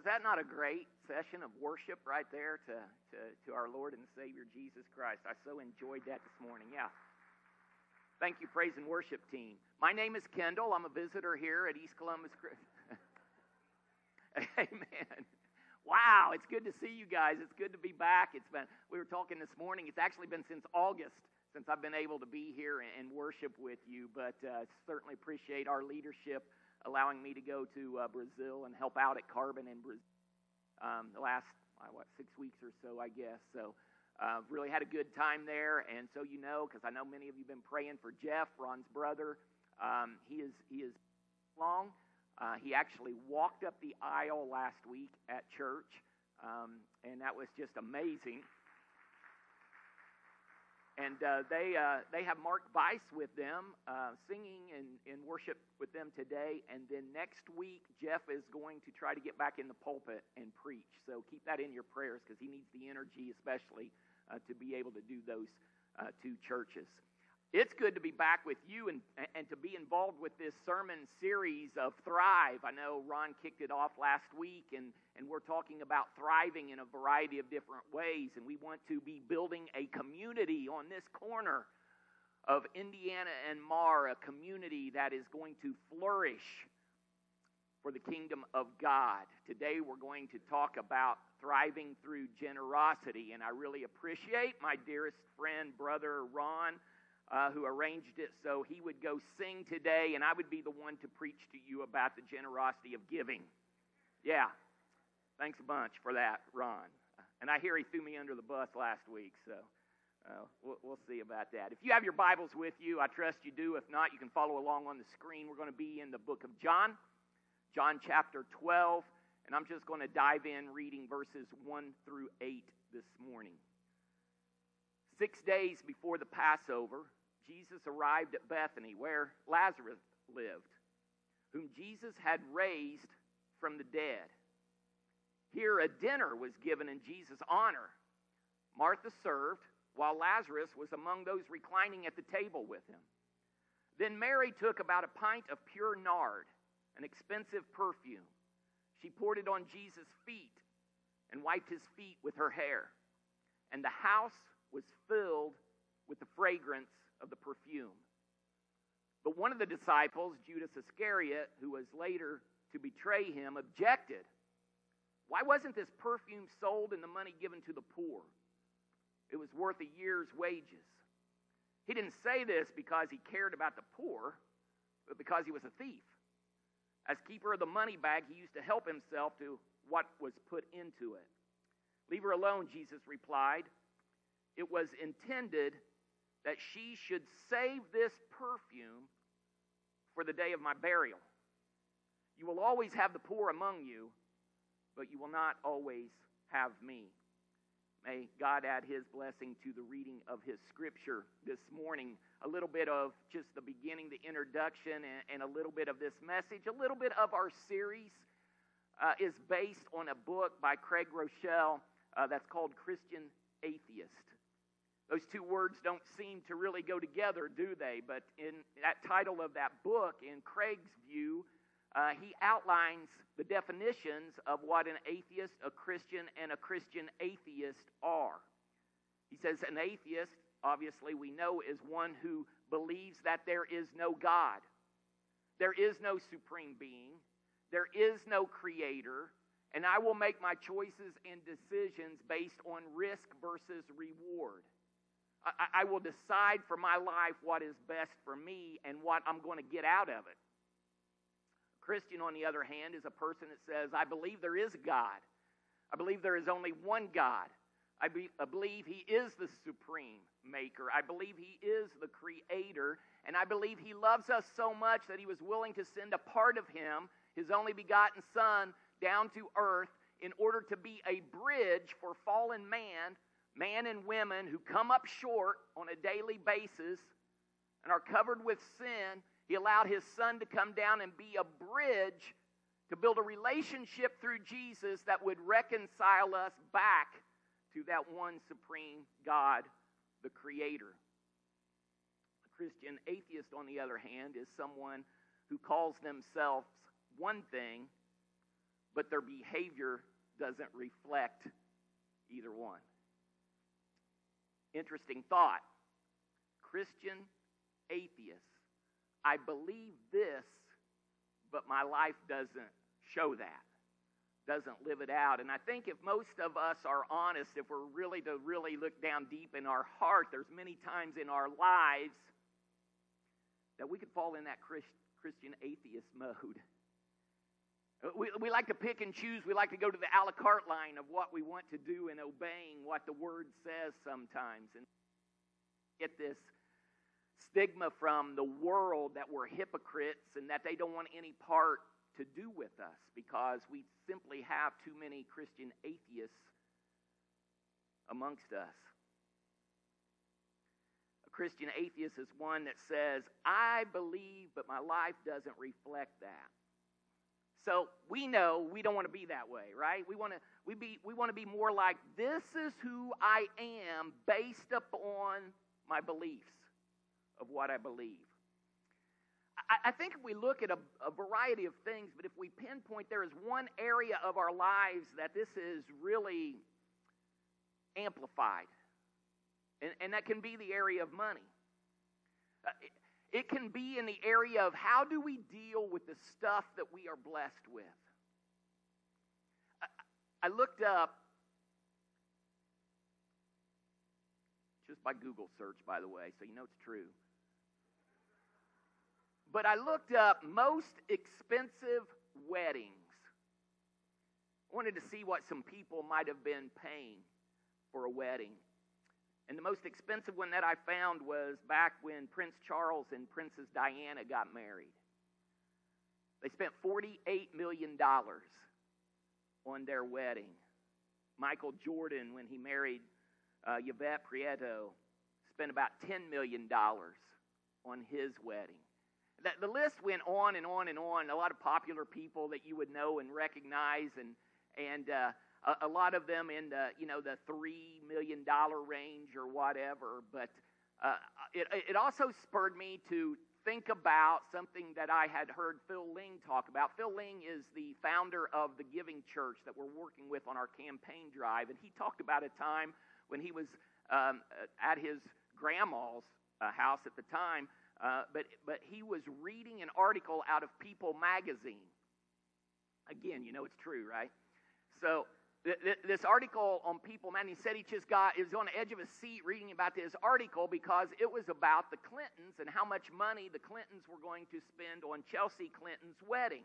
was that not a great session of worship right there to, to, to our Lord and Savior Jesus Christ? I so enjoyed that this morning. Yeah. Thank you, praise and worship team. My name is Kendall. I'm a visitor here at East Columbus. Amen. Wow, it's good to see you guys. It's good to be back. It's been we were talking this morning. It's actually been since August since I've been able to be here and worship with you, but uh, certainly appreciate our leadership allowing me to go to uh, Brazil and help out at Carbon in Brazil um, the last, uh, what, six weeks or so, I guess. So, uh, really had a good time there. And so, you know, because I know many of you have been praying for Jeff, Ron's brother. Um, he is he is long. Uh, he actually walked up the aisle last week at church, um, and that was just amazing and uh, they uh, they have Mark Bice with them, uh, singing and in worship with them today. And then next week, Jeff is going to try to get back in the pulpit and preach. So keep that in your prayers because he needs the energy, especially uh, to be able to do those uh, two churches. It's good to be back with you and, and to be involved with this sermon series of Thrive. I know Ron kicked it off last week, and, and we're talking about thriving in a variety of different ways. And we want to be building a community on this corner of Indiana and Mar, a community that is going to flourish for the kingdom of God. Today we're going to talk about thriving through generosity, and I really appreciate my dearest friend, brother Ron uh, who arranged it so he would go sing today, and I would be the one to preach to you about the generosity of giving. Yeah. Thanks a bunch for that, Ron. And I hear he threw me under the bus last week, so uh, we'll, we'll see about that. If you have your Bibles with you, I trust you do. If not, you can follow along on the screen. We're going to be in the book of John, John chapter 12, and I'm just going to dive in reading verses 1 through 8 this morning. Six days before the Passover, Jesus arrived at Bethany, where Lazarus lived, whom Jesus had raised from the dead. Here, a dinner was given in Jesus' honor. Martha served, while Lazarus was among those reclining at the table with him. Then Mary took about a pint of pure nard, an expensive perfume. She poured it on Jesus' feet and wiped his feet with her hair. And the house was filled with the fragrance of the perfume. But one of the disciples, Judas Iscariot, who was later to betray him, objected. Why wasn't this perfume sold and the money given to the poor? It was worth a year's wages. He didn't say this because he cared about the poor, but because he was a thief. As keeper of the money bag, he used to help himself to what was put into it. Leave her alone, Jesus replied. It was intended that she should save this perfume for the day of my burial. You will always have the poor among you, but you will not always have me. May God add his blessing to the reading of his scripture this morning. A little bit of just the beginning, the introduction, and, and a little bit of this message. A little bit of our series uh, is based on a book by Craig Groeschel uh, that's called Christian Atheist. Those two words don't seem to really go together, do they? But in that title of that book, in Craig's view, uh, he outlines the definitions of what an atheist, a Christian, and a Christian atheist are. He says an atheist, obviously, we know, is one who believes that there is no God, there is no supreme being, there is no creator, and I will make my choices and decisions based on risk versus reward. I, I will decide for my life what is best for me and what I'm going to get out of it. A Christian, on the other hand, is a person that says, I believe there is a God. I believe there is only one God. I, be, I believe He is the supreme maker. I believe He is the creator. And I believe He loves us so much that He was willing to send a part of Him, His only begotten Son, down to earth in order to be a bridge for fallen man men and women who come up short on a daily basis and are covered with sin. He allowed his son to come down and be a bridge to build a relationship through Jesus that would reconcile us back to that one supreme God, the Creator. A Christian atheist, on the other hand, is someone who calls themselves one thing, but their behavior doesn't reflect either one. Interesting thought. Christian atheists. I believe this, but my life doesn't show that, doesn't live it out. And I think if most of us are honest, if we're really to really look down deep in our heart, there's many times in our lives that we could fall in that Christian atheist mode. Uh, we, we like to pick and choose. We like to go to the a la carte line of what we want to do and obeying what the Word says sometimes. And get this stigma from the world that we're hypocrites and that they don't want any part to do with us because we simply have too many Christian atheists amongst us. A Christian atheist is one that says, I believe, but my life doesn't reflect that. So we know we don't want to be that way, right? We want to we be we want to be more like this is who I am based upon my beliefs of what I believe. I, I think if we look at a, a variety of things, but if we pinpoint there is one area of our lives that this is really amplified, and, and that can be the area of money. Uh, it, it can be in the area of how do we deal with the stuff that we are blessed with. I, I looked up, just by Google search, by the way, so you know it's true. But I looked up most expensive weddings. I wanted to see what some people might have been paying for a wedding. And the most expensive one that I found was back when Prince Charles and Princess Diana got married. They spent $48 million on their wedding. Michael Jordan, when he married uh, Yvette Prieto, spent about $10 million on his wedding. The, the list went on and on and on. A lot of popular people that you would know and recognize, and, and uh, a, a lot of them in the you know the three million dollar range or whatever. But uh, it it also spurred me to think about something that I had heard Phil Ling talk about. Phil Ling is the founder of the Giving Church that we're working with on our campaign drive, and he talked about a time when he was um, at his grandma's uh, house at the time, uh, but but he was reading an article out of People magazine. Again, you know it's true, right? So this article on People, man, he said he just got, he was on the edge of his seat reading about this article because it was about the Clintons and how much money the Clintons were going to spend on Chelsea Clinton's wedding.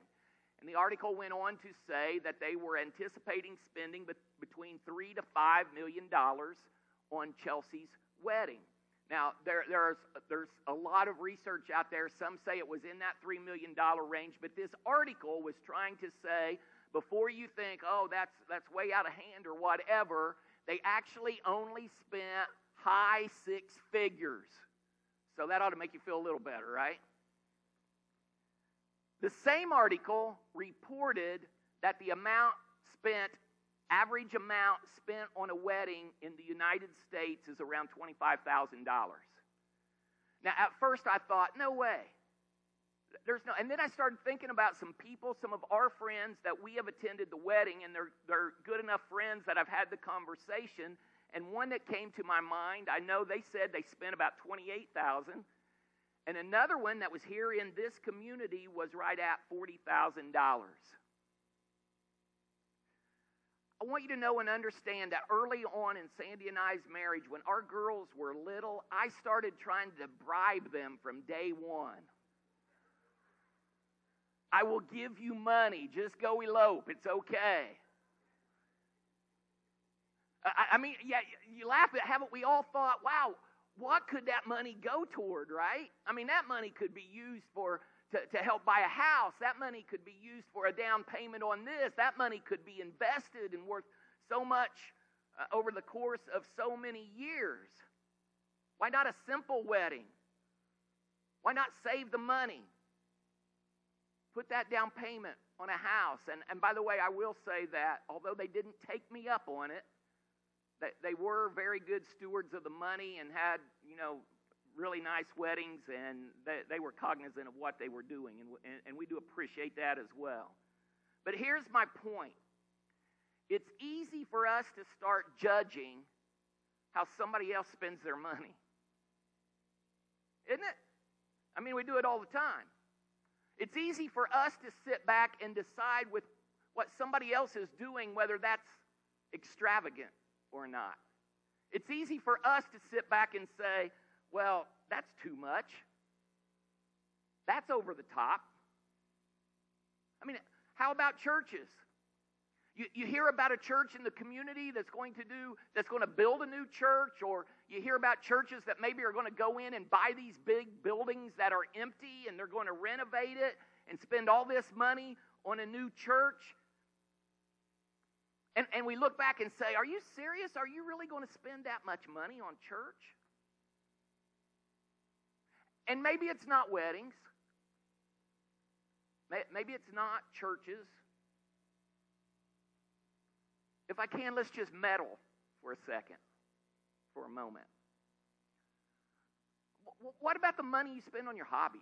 And the article went on to say that they were anticipating spending between three to five million dollars on Chelsea's wedding. Now, there, there's, there's a lot of research out there. Some say it was in that $3 million range, but this article was trying to say before you think, oh, that's, that's way out of hand or whatever, they actually only spent high six figures. So that ought to make you feel a little better, right? The same article reported that the amount spent, average amount spent on a wedding in the United States is around $25,000. Now, at first I thought, no way there's no, and then I started thinking about some people, some of our friends that we have attended the wedding, and they're, they're good enough friends that I've had the conversation. And one that came to my mind, I know they said they spent about 28000 And another one that was here in this community was right at $40,000. I want you to know and understand that early on in Sandy and I's marriage, when our girls were little, I started trying to bribe them from day one. I will give you money. Just go elope. It's okay. I, I mean, yeah, you laugh at haven't we all thought, wow, what could that money go toward, right? I mean, that money could be used for to, to help buy a house. That money could be used for a down payment on this. That money could be invested and worth so much uh, over the course of so many years. Why not a simple wedding? Why not save the money? Put that down payment on a house. And, and by the way, I will say that although they didn't take me up on it, they, they were very good stewards of the money and had, you know, really nice weddings, and they, they were cognizant of what they were doing. And, and, and we do appreciate that as well. But here's my point it's easy for us to start judging how somebody else spends their money. Isn't it? I mean, we do it all the time. It's easy for us to sit back and decide with what somebody else is doing, whether that's extravagant or not. It's easy for us to sit back and say, well, that's too much. That's over the top. I mean, how about churches? You, you hear about a church in the community that's going to do, that's going to build a new church, or you hear about churches that maybe are going to go in and buy these big buildings that are empty and they're going to renovate it and spend all this money on a new church. And, and we look back and say, Are you serious? Are you really going to spend that much money on church? And maybe it's not weddings. Maybe it's not churches. If I can, let's just meddle for a second, for a moment. What about the money you spend on your hobbies?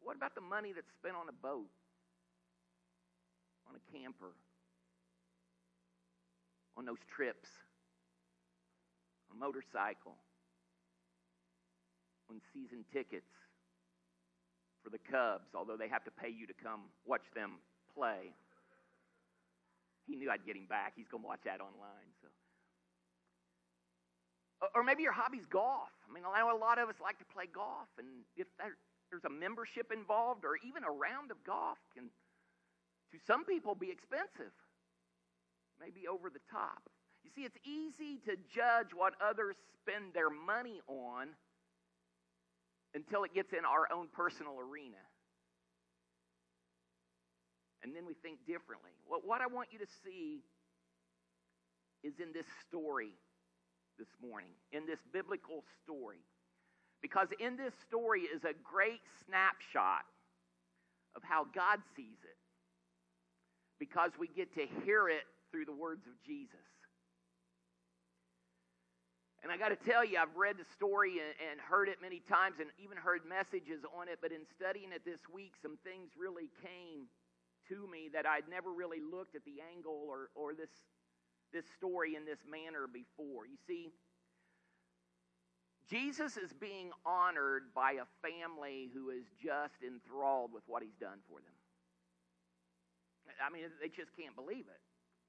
What about the money that's spent on a boat, on a camper, on those trips, on a motorcycle, on season tickets for the Cubs, although they have to pay you to come watch them play? He knew I'd get him back. He's going to watch that online. So. Or maybe your hobby's golf. I mean, I know a lot of us like to play golf, and if there's a membership involved, or even a round of golf can, to some people, be expensive, maybe over the top. You see, it's easy to judge what others spend their money on until it gets in our own personal arena and then we think differently. What, what I want you to see is in this story this morning, in this biblical story. Because in this story is a great snapshot of how God sees it. Because we get to hear it through the words of Jesus. And I got to tell you, I've read the story and, heard it many times and even heard messages on it, but in studying it this week, some things really came to me that I'd never really looked at the angle or, or this, this story in this manner before. You see, Jesus is being honored by a family who is just enthralled with what he's done for them. I mean, they just can't believe it.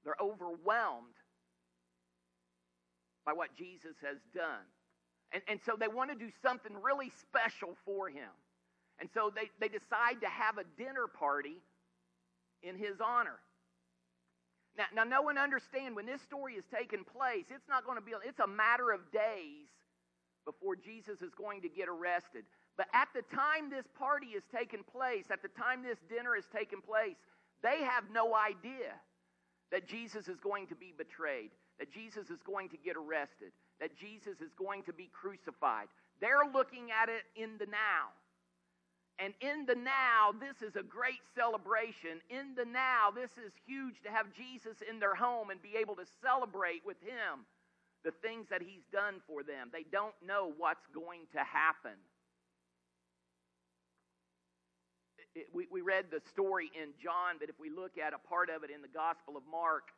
They're overwhelmed by what Jesus has done. And, and so they want to do something really special for him. And so they, they decide to have a dinner party in his honor. Now, now no one understand when this story is taking place, it's not going to be, it's a matter of days before Jesus is going to get arrested. But at the time this party is taking place, at the time this dinner is taking place, they have no idea that Jesus is going to be betrayed, that Jesus is going to get arrested, that Jesus is going to be crucified. They're looking at it in the now. And in the now, this is a great celebration. In the now, this is huge to have Jesus in their home and be able to celebrate with him the things that he's done for them. They don't know what's going to happen. It, we, we read the story in John, but if we look at a part of it in the Gospel of Mark,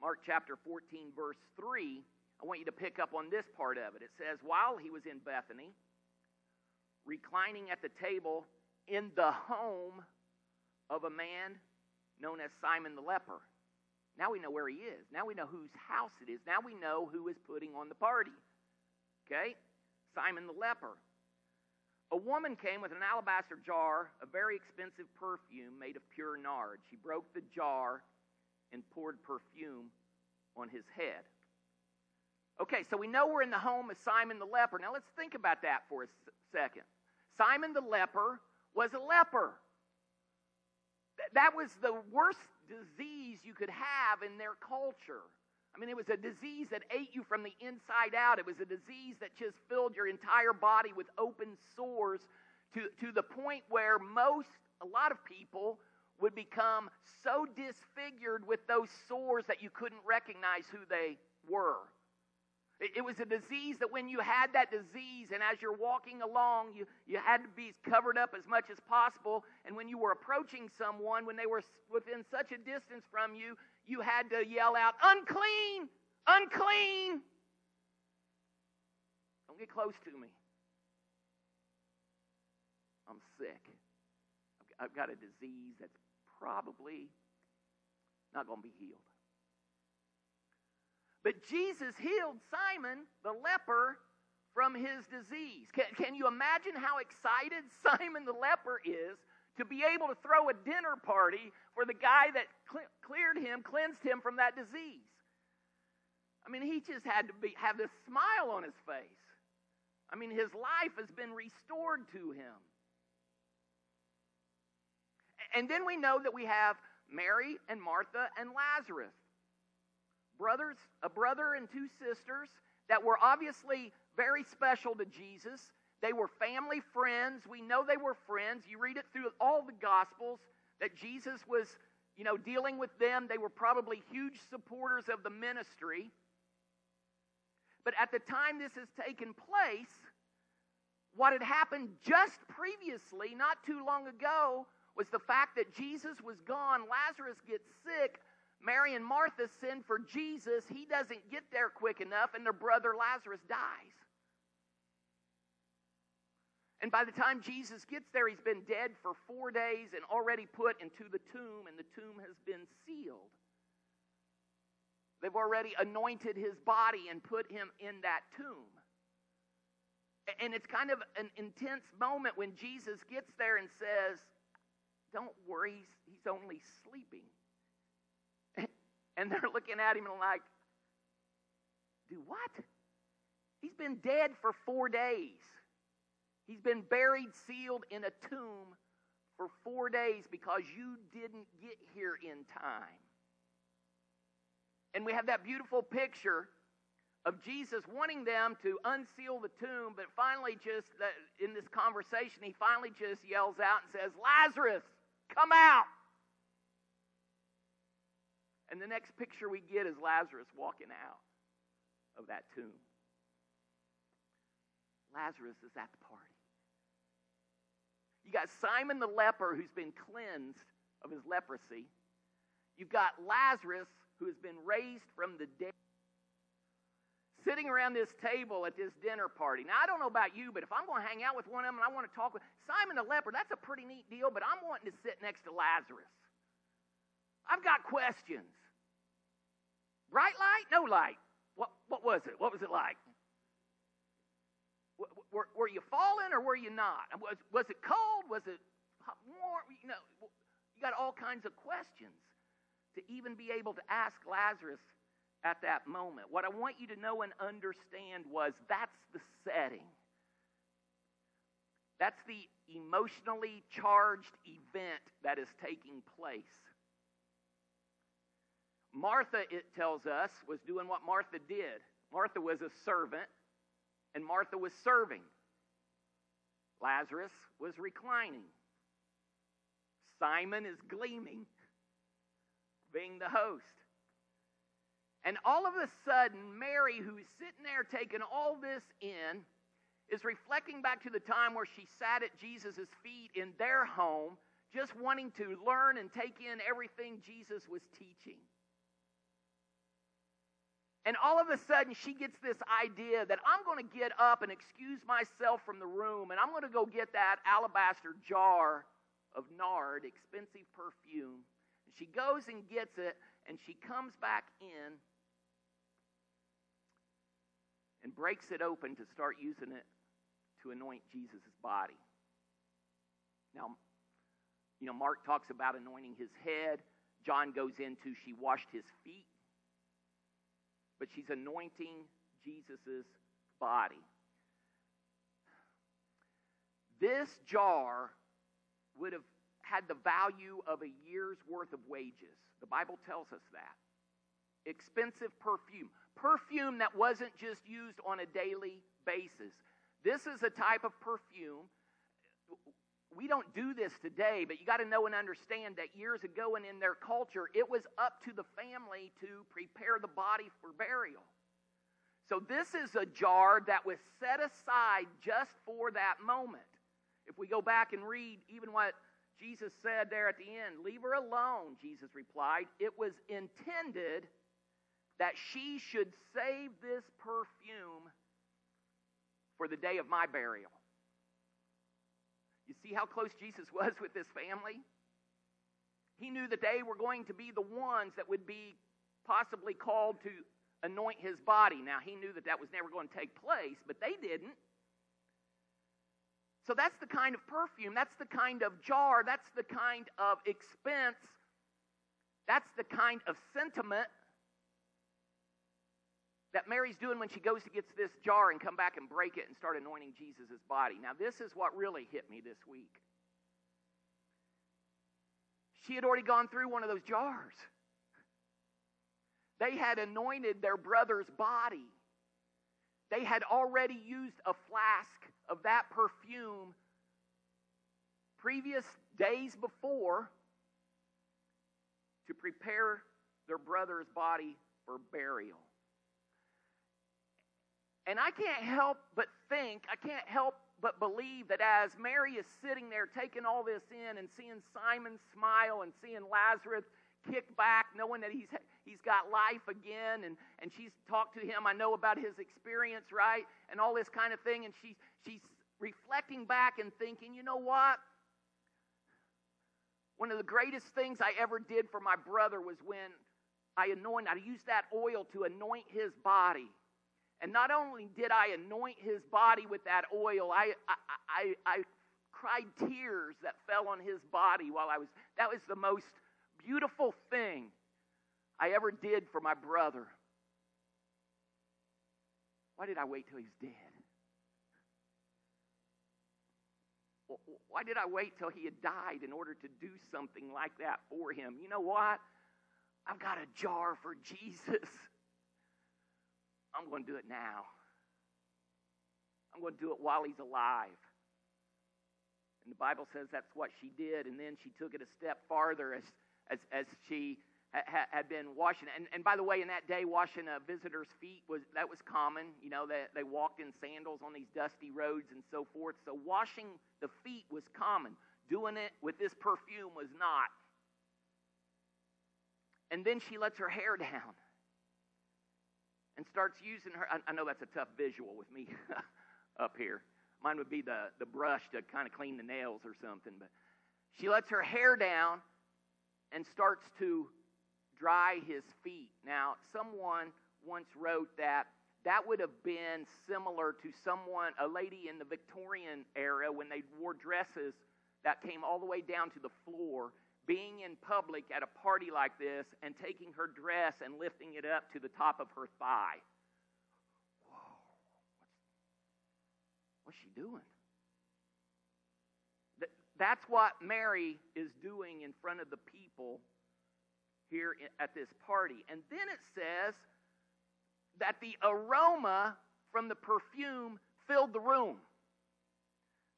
Mark chapter 14, verse 3, I want you to pick up on this part of it. It says, While he was in Bethany, reclining at the table in the home of a man known as Simon the leper. Now we know where he is. Now we know whose house it is. Now we know who is putting on the party. Okay? Simon the leper. A woman came with an alabaster jar of very expensive perfume made of pure nard. She broke the jar and poured perfume on his head. Okay, so we know we're in the home of Simon the leper. Now let's think about that for a second. Simon the leper was a leper. That was the worst disease you could have in their culture. I mean, it was a disease that ate you from the inside out. It was a disease that just filled your entire body with open sores to, to the point where most, a lot of people, would become so disfigured with those sores that you couldn't recognize who they were. It was a disease that when you had that disease, and as you're walking along, you, you had to be covered up as much as possible. And when you were approaching someone, when they were within such a distance from you, you had to yell out, Unclean! Unclean! Don't get close to me. I'm sick. I've got a disease that's probably not going to be healed. But Jesus healed Simon the leper from his disease. Can, can you imagine how excited Simon the leper is to be able to throw a dinner party for the guy that cl- cleared him, cleansed him from that disease? I mean, he just had to be, have this smile on his face. I mean, his life has been restored to him. And then we know that we have Mary and Martha and Lazarus brothers, a brother and two sisters that were obviously very special to Jesus. They were family friends. We know they were friends. You read it through all the Gospels that Jesus was, you know, dealing with them. They were probably huge supporters of the ministry. But at the time this has taken place, what had happened just previously, not too long ago, was the fact that Jesus was gone. Lazarus gets sick. Mary and Martha send for Jesus. He doesn't get there quick enough, and their brother Lazarus dies. And by the time Jesus gets there, he's been dead for four days and already put into the tomb, and the tomb has been sealed. They've already anointed his body and put him in that tomb. And it's kind of an intense moment when Jesus gets there and says, Don't worry, he's only sleeping. And they're looking at him and like, do what? He's been dead for four days. He's been buried, sealed in a tomb for four days because you didn't get here in time. And we have that beautiful picture of Jesus wanting them to unseal the tomb, but finally, just in this conversation, he finally just yells out and says, Lazarus, come out. And the next picture we get is Lazarus walking out of that tomb. Lazarus is at the party. You got Simon the leper who's been cleansed of his leprosy. You've got Lazarus who has been raised from the dead. Sitting around this table at this dinner party. Now, I don't know about you, but if I'm going to hang out with one of them and I want to talk with Simon the leper, that's a pretty neat deal, but I'm wanting to sit next to Lazarus. I've got questions. Bright light? No light. What, what was it? What was it like? Were, were you falling or were you not? Was, was it cold? Was it warm? You know, you got all kinds of questions to even be able to ask Lazarus at that moment. What I want you to know and understand was that's the setting. That's the emotionally charged event that is taking place. Martha, it tells us, was doing what Martha did. Martha was a servant, and Martha was serving. Lazarus was reclining. Simon is gleaming, being the host. And all of a sudden, Mary, who's sitting there taking all this in, is reflecting back to the time where she sat at Jesus' feet in their home, just wanting to learn and take in everything Jesus was teaching. And all of a sudden, she gets this idea that I'm going to get up and excuse myself from the room, and I'm going to go get that alabaster jar of nard, expensive perfume. And she goes and gets it, and she comes back in and breaks it open to start using it to anoint Jesus' body. Now, you know, Mark talks about anointing his head. John goes into she washed his feet but she's anointing Jesus' body. This jar would have had the value of a year's worth of wages. The Bible tells us that. Expensive perfume. Perfume that wasn't just used on a daily basis. This is a type of perfume we don't do this today, but you got to know and understand that years ago and in their culture, it was up to the family to prepare the body for burial. So this is a jar that was set aside just for that moment. If we go back and read even what Jesus said there at the end, leave her alone, Jesus replied. It was intended that she should save this perfume for the day of my burial. You see how close Jesus was with this family? He knew that they were going to be the ones that would be possibly called to anoint his body. Now, he knew that that was never going to take place, but they didn't. So that's the kind of perfume, that's the kind of jar, that's the kind of expense, that's the kind of sentiment that Mary's doing when she goes to get this jar and come back and break it and start anointing Jesus' body. Now, this is what really hit me this week. She had already gone through one of those jars. They had anointed their brother's body. They had already used a flask of that perfume previous days before to prepare their brother's body for burial. And I can't help but think, I can't help but believe that as Mary is sitting there taking all this in and seeing Simon smile and seeing Lazarus kick back, knowing that he's, he's got life again, and, and she's talked to him, I know about his experience, right? And all this kind of thing, and she, she's reflecting back and thinking, you know what? One of the greatest things I ever did for my brother was when I anointed, I used that oil to anoint his body. And not only did I anoint his body with that oil, I, I, I, I cried tears that fell on his body while I was, that was the most beautiful thing I ever did for my brother. Why did I wait till he's dead? Why did I wait till he had died in order to do something like that for him? You know what? I've got a jar for Jesus. I'm going to do it now. I'm going to do it while he's alive. And the Bible says that's what she did. And then she took it a step farther as, as, as she ha- had been washing. And, and by the way, in that day, washing a visitor's feet was that was common. You know, they, they walked in sandals on these dusty roads and so forth. So washing the feet was common. Doing it with this perfume was not. And then she lets her hair down and starts using her. I, I know that's a tough visual with me up here. Mine would be the, the brush to kind of clean the nails or something. But she lets her hair down and starts to dry his feet. Now, someone once wrote that that would have been similar to someone, a lady in the Victorian era when they wore dresses that came all the way down to the floor being in public at a party like this and taking her dress and lifting it up to the top of her thigh. Whoa, what's, what's she doing? That's what Mary is doing in front of the people here at this party. And then it says that the aroma from the perfume filled the room.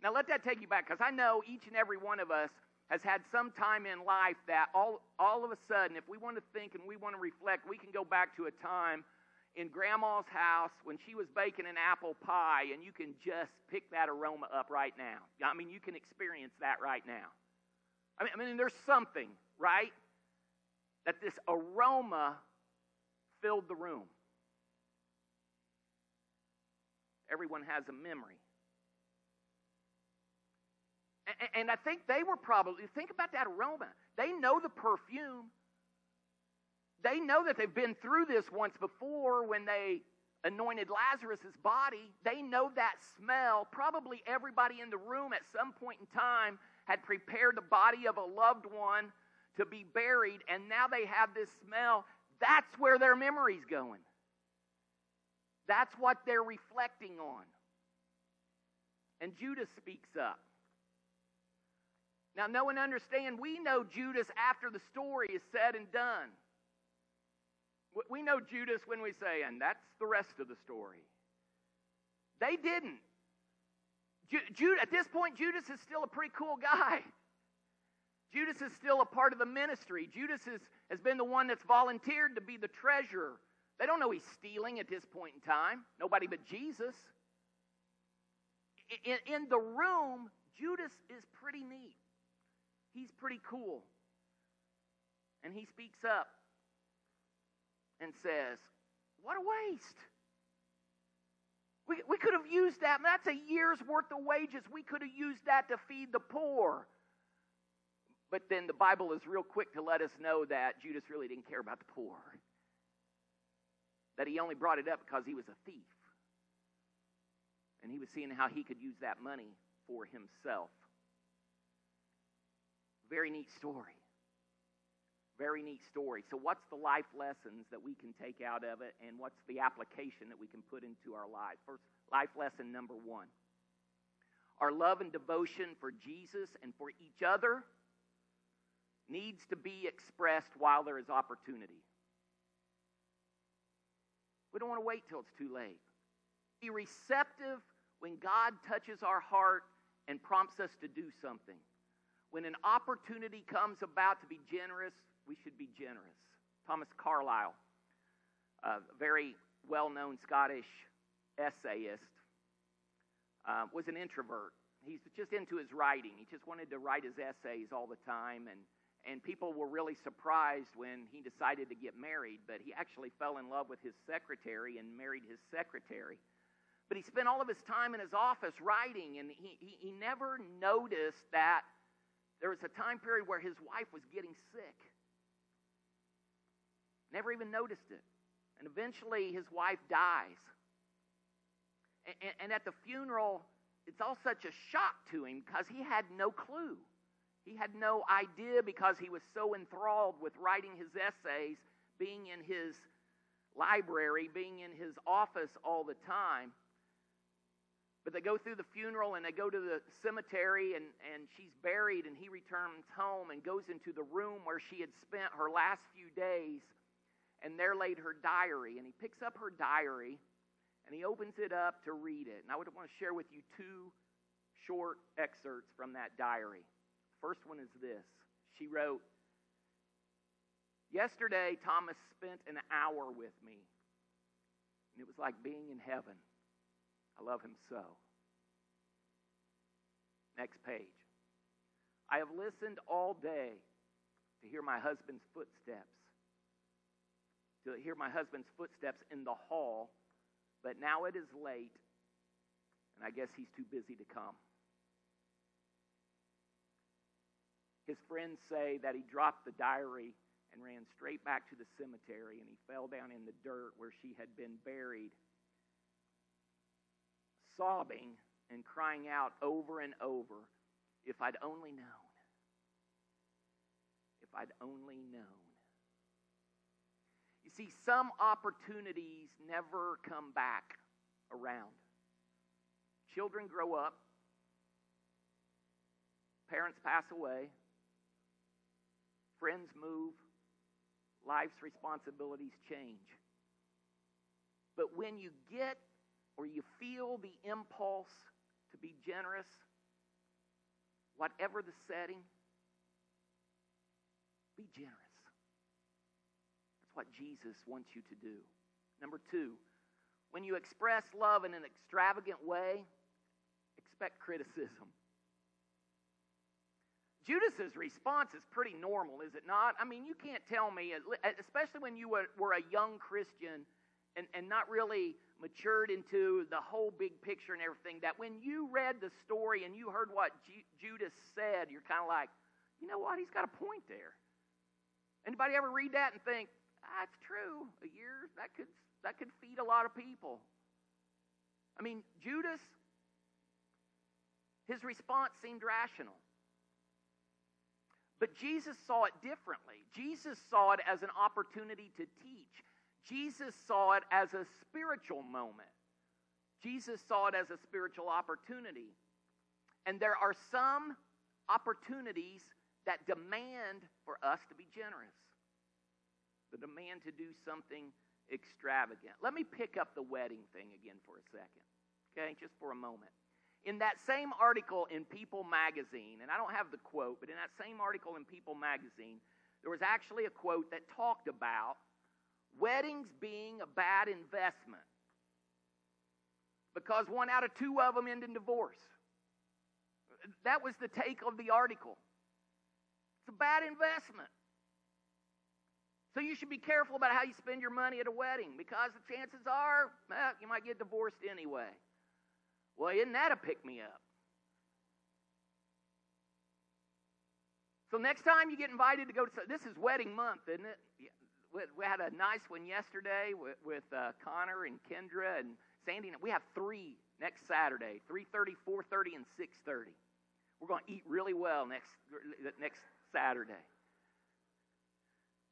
Now, let that take you back because I know each and every one of us has had some time in life that all, all of a sudden, if we want to think and we want to reflect, we can go back to a time in grandma's house when she was baking an apple pie, and you can just pick that aroma up right now. I mean, you can experience that right now. I mean, I mean there's something, right? That this aroma filled the room. Everyone has a memory. And I think they were probably, think about that aroma. They know the perfume. They know that they've been through this once before when they anointed Lazarus' body. They know that smell. Probably everybody in the room at some point in time had prepared the body of a loved one to be buried, and now they have this smell. That's where their memory's going. That's what they're reflecting on. And Judas speaks up. Now, no one understand, we know Judas after the story is said and done. We know Judas when we say, and that's the rest of the story. They didn't. Jude, at this point, Judas is still a pretty cool guy. Judas is still a part of the ministry. Judas is, has been the one that's volunteered to be the treasurer, They don't know he's stealing at this point in time. Nobody but Jesus. In, in the room, Judas is pretty neat. He's pretty cool. And he speaks up and says, What a waste. We, we could have used that. That's a year's worth of wages. We could have used that to feed the poor. But then the Bible is real quick to let us know that Judas really didn't care about the poor that he only brought it up because he was a thief. And he was seeing how he could use that money for himself. Very neat story. Very neat story. So, what's the life lessons that we can take out of it, and what's the application that we can put into our lives? First, life lesson number one our love and devotion for Jesus and for each other needs to be expressed while there is opportunity. We don't want to wait till it's too late. Be receptive when God touches our heart and prompts us to do something. When an opportunity comes about to be generous, we should be generous. Thomas Carlyle, a very well known Scottish essayist, uh, was an introvert. He's just into his writing. He just wanted to write his essays all the time and and people were really surprised when he decided to get married, but he actually fell in love with his secretary and married his secretary. But he spent all of his time in his office writing, and he, he, he never noticed that there was a time period where his wife was getting sick. Never even noticed it. And eventually his wife dies. And, and, at the funeral, it's all such a shock to him because he had no clue. He had no idea because he was so enthralled with writing his essays, being in his library, being in his office all the time. But they go through the funeral and they go to the cemetery, and, and she's buried, and he returns home and goes into the room where she had spent her last few days, and there laid her diary. And he picks up her diary and he opens it up to read it. And I would want to share with you two short excerpts from that diary. First one is this she wrote, Yesterday, Thomas spent an hour with me, and it was like being in heaven. I love him so. Next page. I have listened all day to hear my husband's footsteps, to hear my husband's footsteps in the hall, but now it is late, and I guess he's too busy to come. His friends say that he dropped the diary and ran straight back to the cemetery and he fell down in the dirt where she had been buried, sobbing and crying out over and over, If I'd only known. If I'd only known. You see, some opportunities never come back around. Children grow up, parents pass away, Friends move, life's responsibilities change. But when you get or you feel the impulse to be generous, whatever the setting, be generous. That's what Jesus wants you to do. Number two, when you express love in an extravagant way, expect criticism. Judas's response is pretty normal, is it not? I mean, you can't tell me, especially when you were, a young Christian and, and not really matured into the whole big picture and everything, that when you read the story and you heard what Judas said, you're kind of like, you know what? He's got a point there. Anybody ever read that and think, that's ah, true. A year that could that could feed a lot of people. I mean, Judas, his response seemed rational. But Jesus saw it differently. Jesus saw it as an opportunity to teach. Jesus saw it as a spiritual moment. Jesus saw it as a spiritual opportunity. And there are some opportunities that demand for us to be generous, the demand to do something extravagant. Let me pick up the wedding thing again for a second, okay, just for a moment. In that same article in People magazine, and I don't have the quote, but in that same article in People magazine, there was actually a quote that talked about weddings being a bad investment because one out of two of them end in divorce. That was the take of the article. It's a bad investment. So you should be careful about how you spend your money at a wedding because the chances are well, you might get divorced anyway. Well, isn't that a pick me up? So next time you get invited to go to this is wedding month, isn't it? We had a nice one yesterday with, with uh, Connor and Kendra and Sandy. We have three next Saturday: 3:30, 4:30, and 6:30. We're going to eat really well next next Saturday.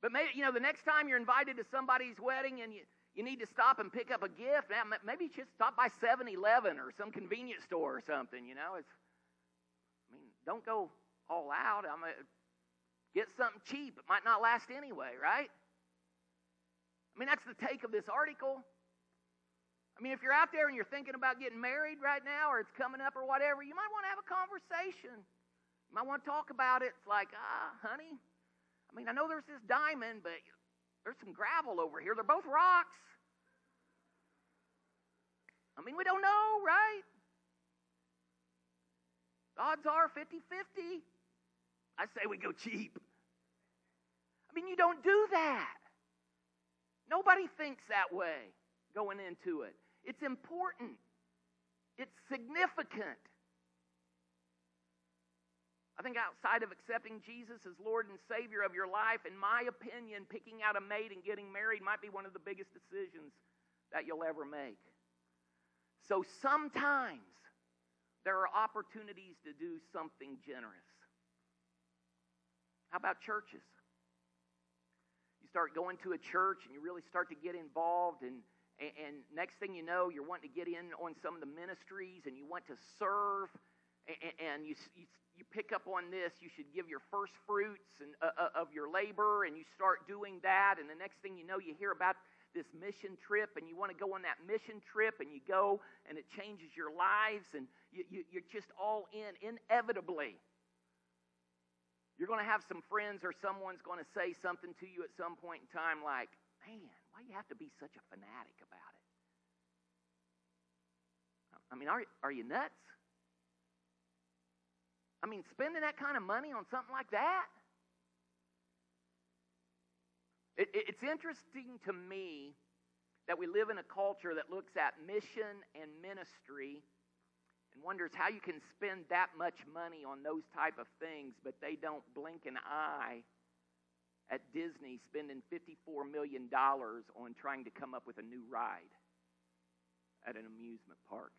But maybe you know the next time you're invited to somebody's wedding and you you need to stop and pick up a gift. Maybe just stop by 7-Eleven or some convenience store or something. You know, it's. I mean, don't go all out. I'm get something cheap. It might not last anyway, right? I mean, that's the take of this article. I mean, if you're out there and you're thinking about getting married right now or it's coming up or whatever, you might want to have a conversation. You might want to talk about it. It's like, ah, honey, I mean, I know there's this diamond, but there's some gravel over here. They're both rocks. I mean, we don't know, right? Odds are 50 50. I say we go cheap. I mean, you don't do that. Nobody thinks that way going into it. It's important, it's significant. I think outside of accepting Jesus as Lord and Savior of your life, in my opinion, picking out a mate and getting married might be one of the biggest decisions that you'll ever make. So sometimes there are opportunities to do something generous. How about churches? You start going to a church and you really start to get involved, and, and next thing you know, you're wanting to get in on some of the ministries and you want to serve, and, you, you pick up on this, you should give your first fruits and, uh, uh, of your labor, and you start doing that. And the next thing you know, you hear about this mission trip, and you want to go on that mission trip, and you go, and it changes your lives, and you, you, you're just all in inevitably. You're going to have some friends or someone's going to say something to you at some point in time like, man, why do you have to be such a fanatic about it? I mean, are, are you nuts? I mean, spending that kind of money on something like that? It, it, it's interesting to me that we live in a culture that looks at mission and ministry and wonders how you can spend that much money on those type of things, but they don't blink an eye at Disney spending $54 million on trying to come up with a new ride at an amusement park.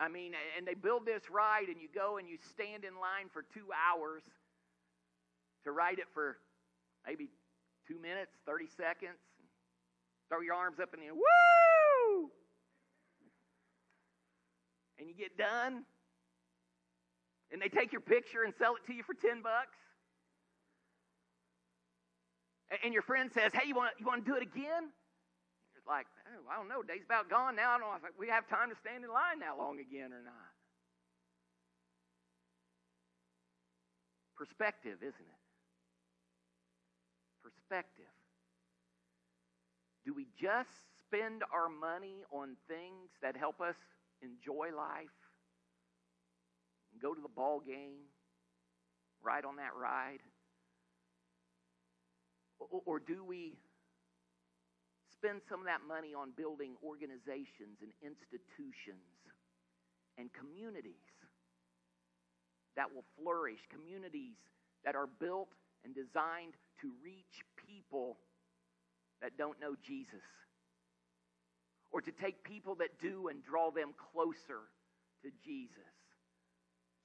I mean, and they build this ride, and you go and you stand in line for two hours to ride it for maybe two minutes, 30 seconds. Throw your arms up in the air, woo! And you get done, and they take your picture and sell it to you for 10 bucks. And your friend says, Hey, you want, you want to do it again? It's like, oh, I don't know, day's about gone now. I don't know if we have time to stand in line that long again or not. Perspective, isn't it? Perspective. Do we just spend our money on things that help us enjoy life? Go to the ball game, ride on that ride? Or do we spend some of that money on building organizations and institutions and communities that will flourish, communities that are built and designed to reach people that don't know Jesus, or to take people that do and draw them closer to Jesus,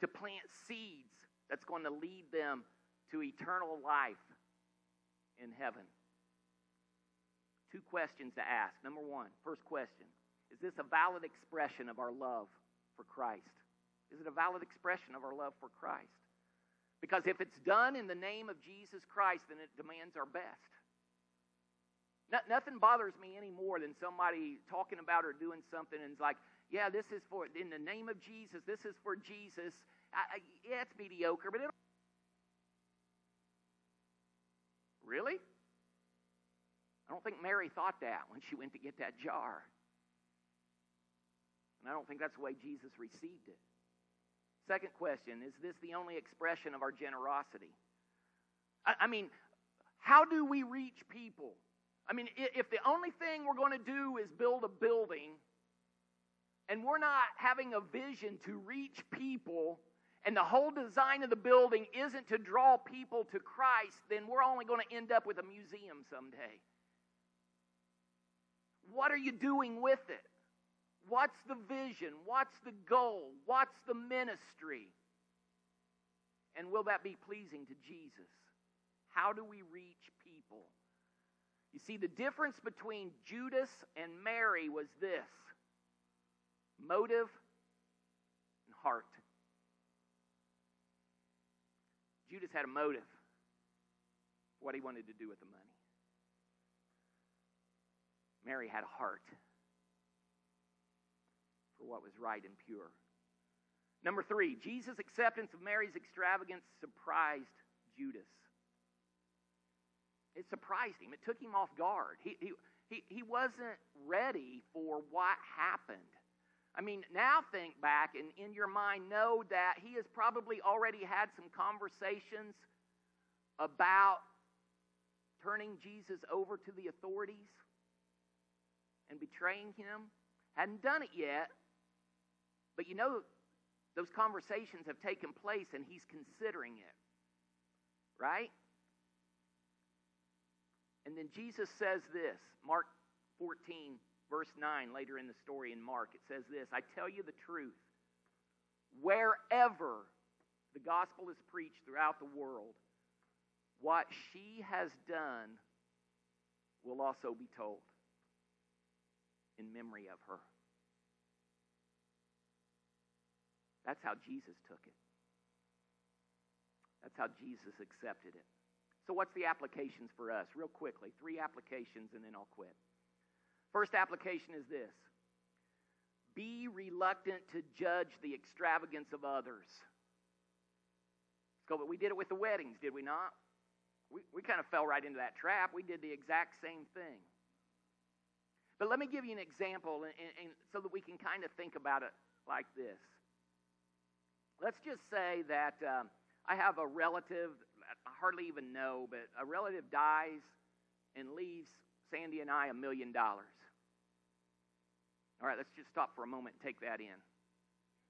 to plant seeds that's going to lead them to eternal life in heaven two questions to ask. Number one, first question Is this a valid expression of our love for Christ? Is it a valid expression of our love for Christ? Because if it's done in the name of Jesus Christ, then it demands our best. No, nothing bothers me any more than somebody talking about or doing something and it's like, yeah, this is for, in the name of Jesus, this is for Jesus. I, I, yeah, it's mediocre, but it. Really? I don't think Mary thought that when she went to get that jar. And I don't think that's the way Jesus received it. Second question Is this the only expression of our generosity? I, I mean, how do we reach people? I mean, if the only thing we're going to do is build a building and we're not having a vision to reach people, and the whole design of the building isn't to draw people to Christ, then we're only going to end up with a museum someday. What are you doing with it? What's the vision? What's the goal? What's the ministry? And will that be pleasing to Jesus? How do we reach? You see, the difference between Judas and Mary was this motive and heart. Judas had a motive for what he wanted to do with the money. Mary had a heart for what was right and pure. Number three, Jesus' acceptance of Mary's extravagance surprised Judas. It surprised him. It took him off guard. He, he, he, he wasn't ready for what happened. I mean, now think back and in your mind know that he has probably already had some conversations about turning Jesus over to the authorities and betraying him. Hadn't done it yet, but you know, those conversations have taken place and he's considering it. Right? And then Jesus says this Mark 14, verse 9, later in the story in Mark, it says this I tell you the truth. Wherever the gospel is preached throughout the world, what she has done will also be told in memory of her. That's how Jesus took it. That's how Jesus accepted it. So, what's the applications for us? Real quickly, three applications, and then I'll quit. First application is this be reluctant to judge the extravagance of others. Let's go, but we did it with the weddings, did we not? We, we kind of fell right into that trap. We did the exact same thing. But let me give you an example and, and, and so that we can kind of think about it like this. Let's just say that um, I have a relative hardly even know, but a relative dies and leaves Sandy and I a million dollars. All right, let's just stop for a moment and take that in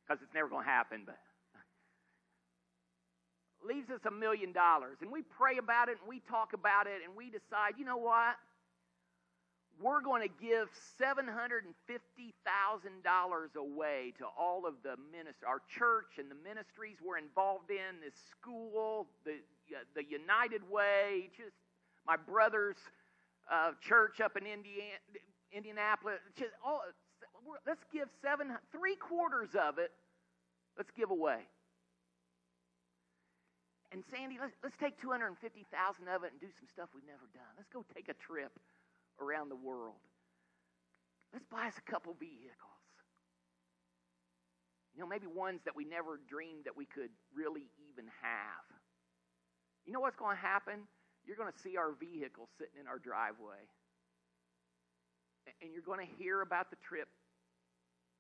because it's never going to happen, but leaves us a million dollars. And we pray about it and we talk about it and we decide, you know what? We're going to give $750,000 away to all of the ministry, our church and the ministries we're involved in, this school, the, the United Way, just my brother's uh, church up in Indiana, Indianapolis. Just all, let's give seven, three quarters of it, let's give away. And Sandy, let's, let's take 250,000 of it and do some stuff we've never done. Let's go take a trip around the world. Let's buy us a couple vehicles. You know, maybe ones that we never dreamed that we could really even have. You know what's going to happen? You're going to see our vehicle sitting in our driveway. And you're going to hear about the trip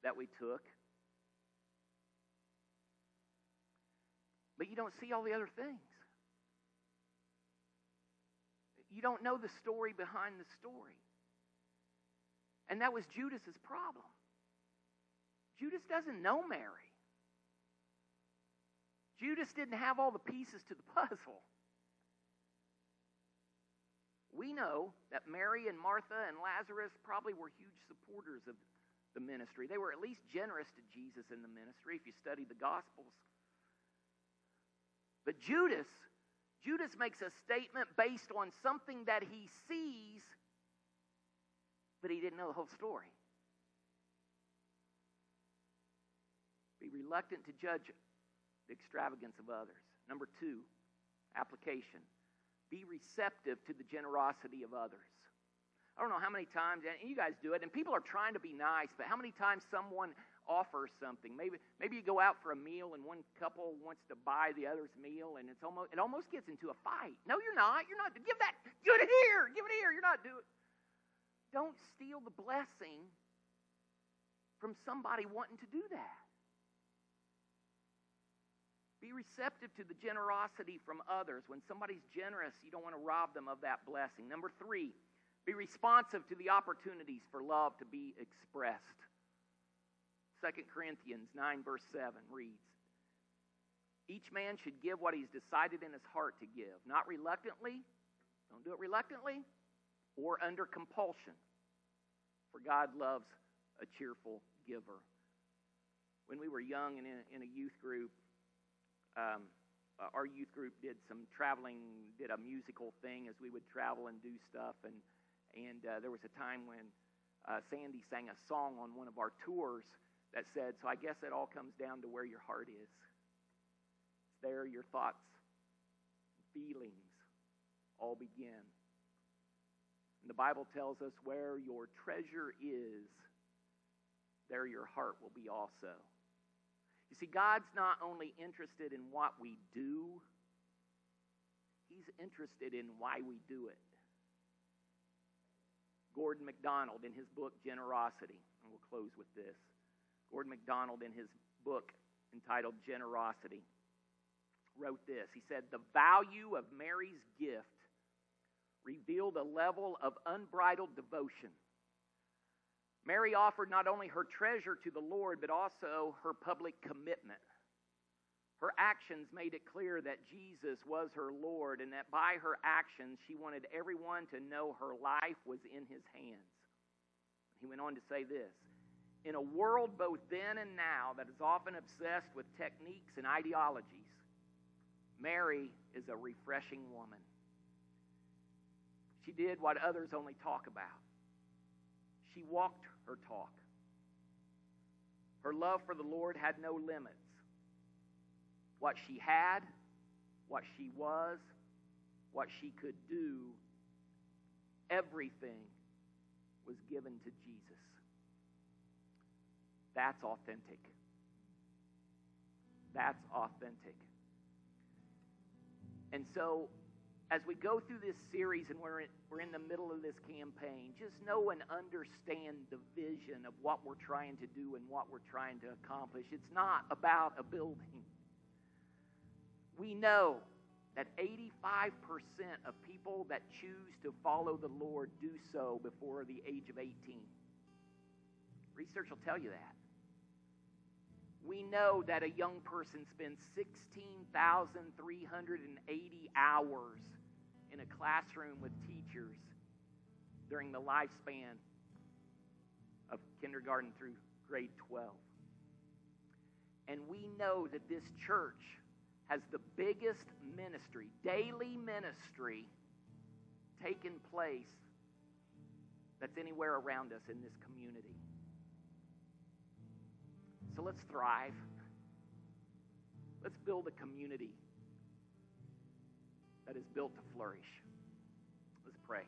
that we took. But you don't see all the other things. You don't know the story behind the story. And that was Judas's problem. Judas doesn't know Mary. Judas didn't have all the pieces to the puzzle. We know that Mary and Martha and Lazarus probably were huge supporters of the ministry. They were at least generous to Jesus in the ministry if you study the Gospels. But Judas Judas makes a statement based on something that he sees, but he didn't know the whole story. Be reluctant to judge the extravagance of others. Number two, application. Be receptive to the generosity of others. I don't know how many times, and you guys do it, and people are trying to be nice, but how many times someone offer something. Maybe maybe you go out for a meal and one couple wants to buy the other's meal and it's almost it almost gets into a fight. No, you're not. You're not. Give that. Give it here. Give it here. You're not doing. don't steal the blessing from somebody wanting to do that. Be receptive to the generosity from others. When somebody's generous, you don't want to rob them of that blessing. Number three, be responsive to the opportunities for love to be expressed. 2 Corinthians 9, verse 7 reads Each man should give what he's decided in his heart to give, not reluctantly, don't do it reluctantly, or under compulsion. For God loves a cheerful giver. When we were young and in, in a youth group, um, uh, our youth group did some traveling, did a musical thing as we would travel and do stuff. And, and uh, there was a time when uh, Sandy sang a song on one of our tours that said, So I guess it all comes down to where your heart is. It's there your thoughts, feelings all begin. And the Bible tells us where your treasure is, there your heart will be also. You see, God's not only interested in what we do, He's interested in why we do it. Gordon MacDonald, in his book Generosity, and we'll close with this. Gordon MacDonald, in his book entitled Generosity, wrote this. He said, The value of Mary's gift revealed a level of unbridled devotion Mary offered not only her treasure to the Lord, but also her public commitment. Her actions made it clear that Jesus was her Lord and that by her actions she wanted everyone to know her life was in his hands. He went on to say this In a world both then and now that is often obsessed with techniques and ideologies, Mary is a refreshing woman. She did what others only talk about. She walked her talk. Her love for the Lord had no limits. What she had, what she was, what she could do, everything was given to Jesus. That's authentic. That's authentic. And so as we go through this series and we're in, we're in the middle of this campaign, just know and understand the vision of what we're trying to do and what we're trying to accomplish. It's not about a building. We know that 85% of people that choose to follow the Lord do so before the age of 18. Research will tell you that we know that a young person spends 16,380 hours in a classroom with teachers during the lifespan of kindergarten through grade 12. And we know that this church has the biggest ministry, daily ministry, taking place that's anywhere around us in this community. So let's thrive. Let's build a community that is built to flourish. Let's pray.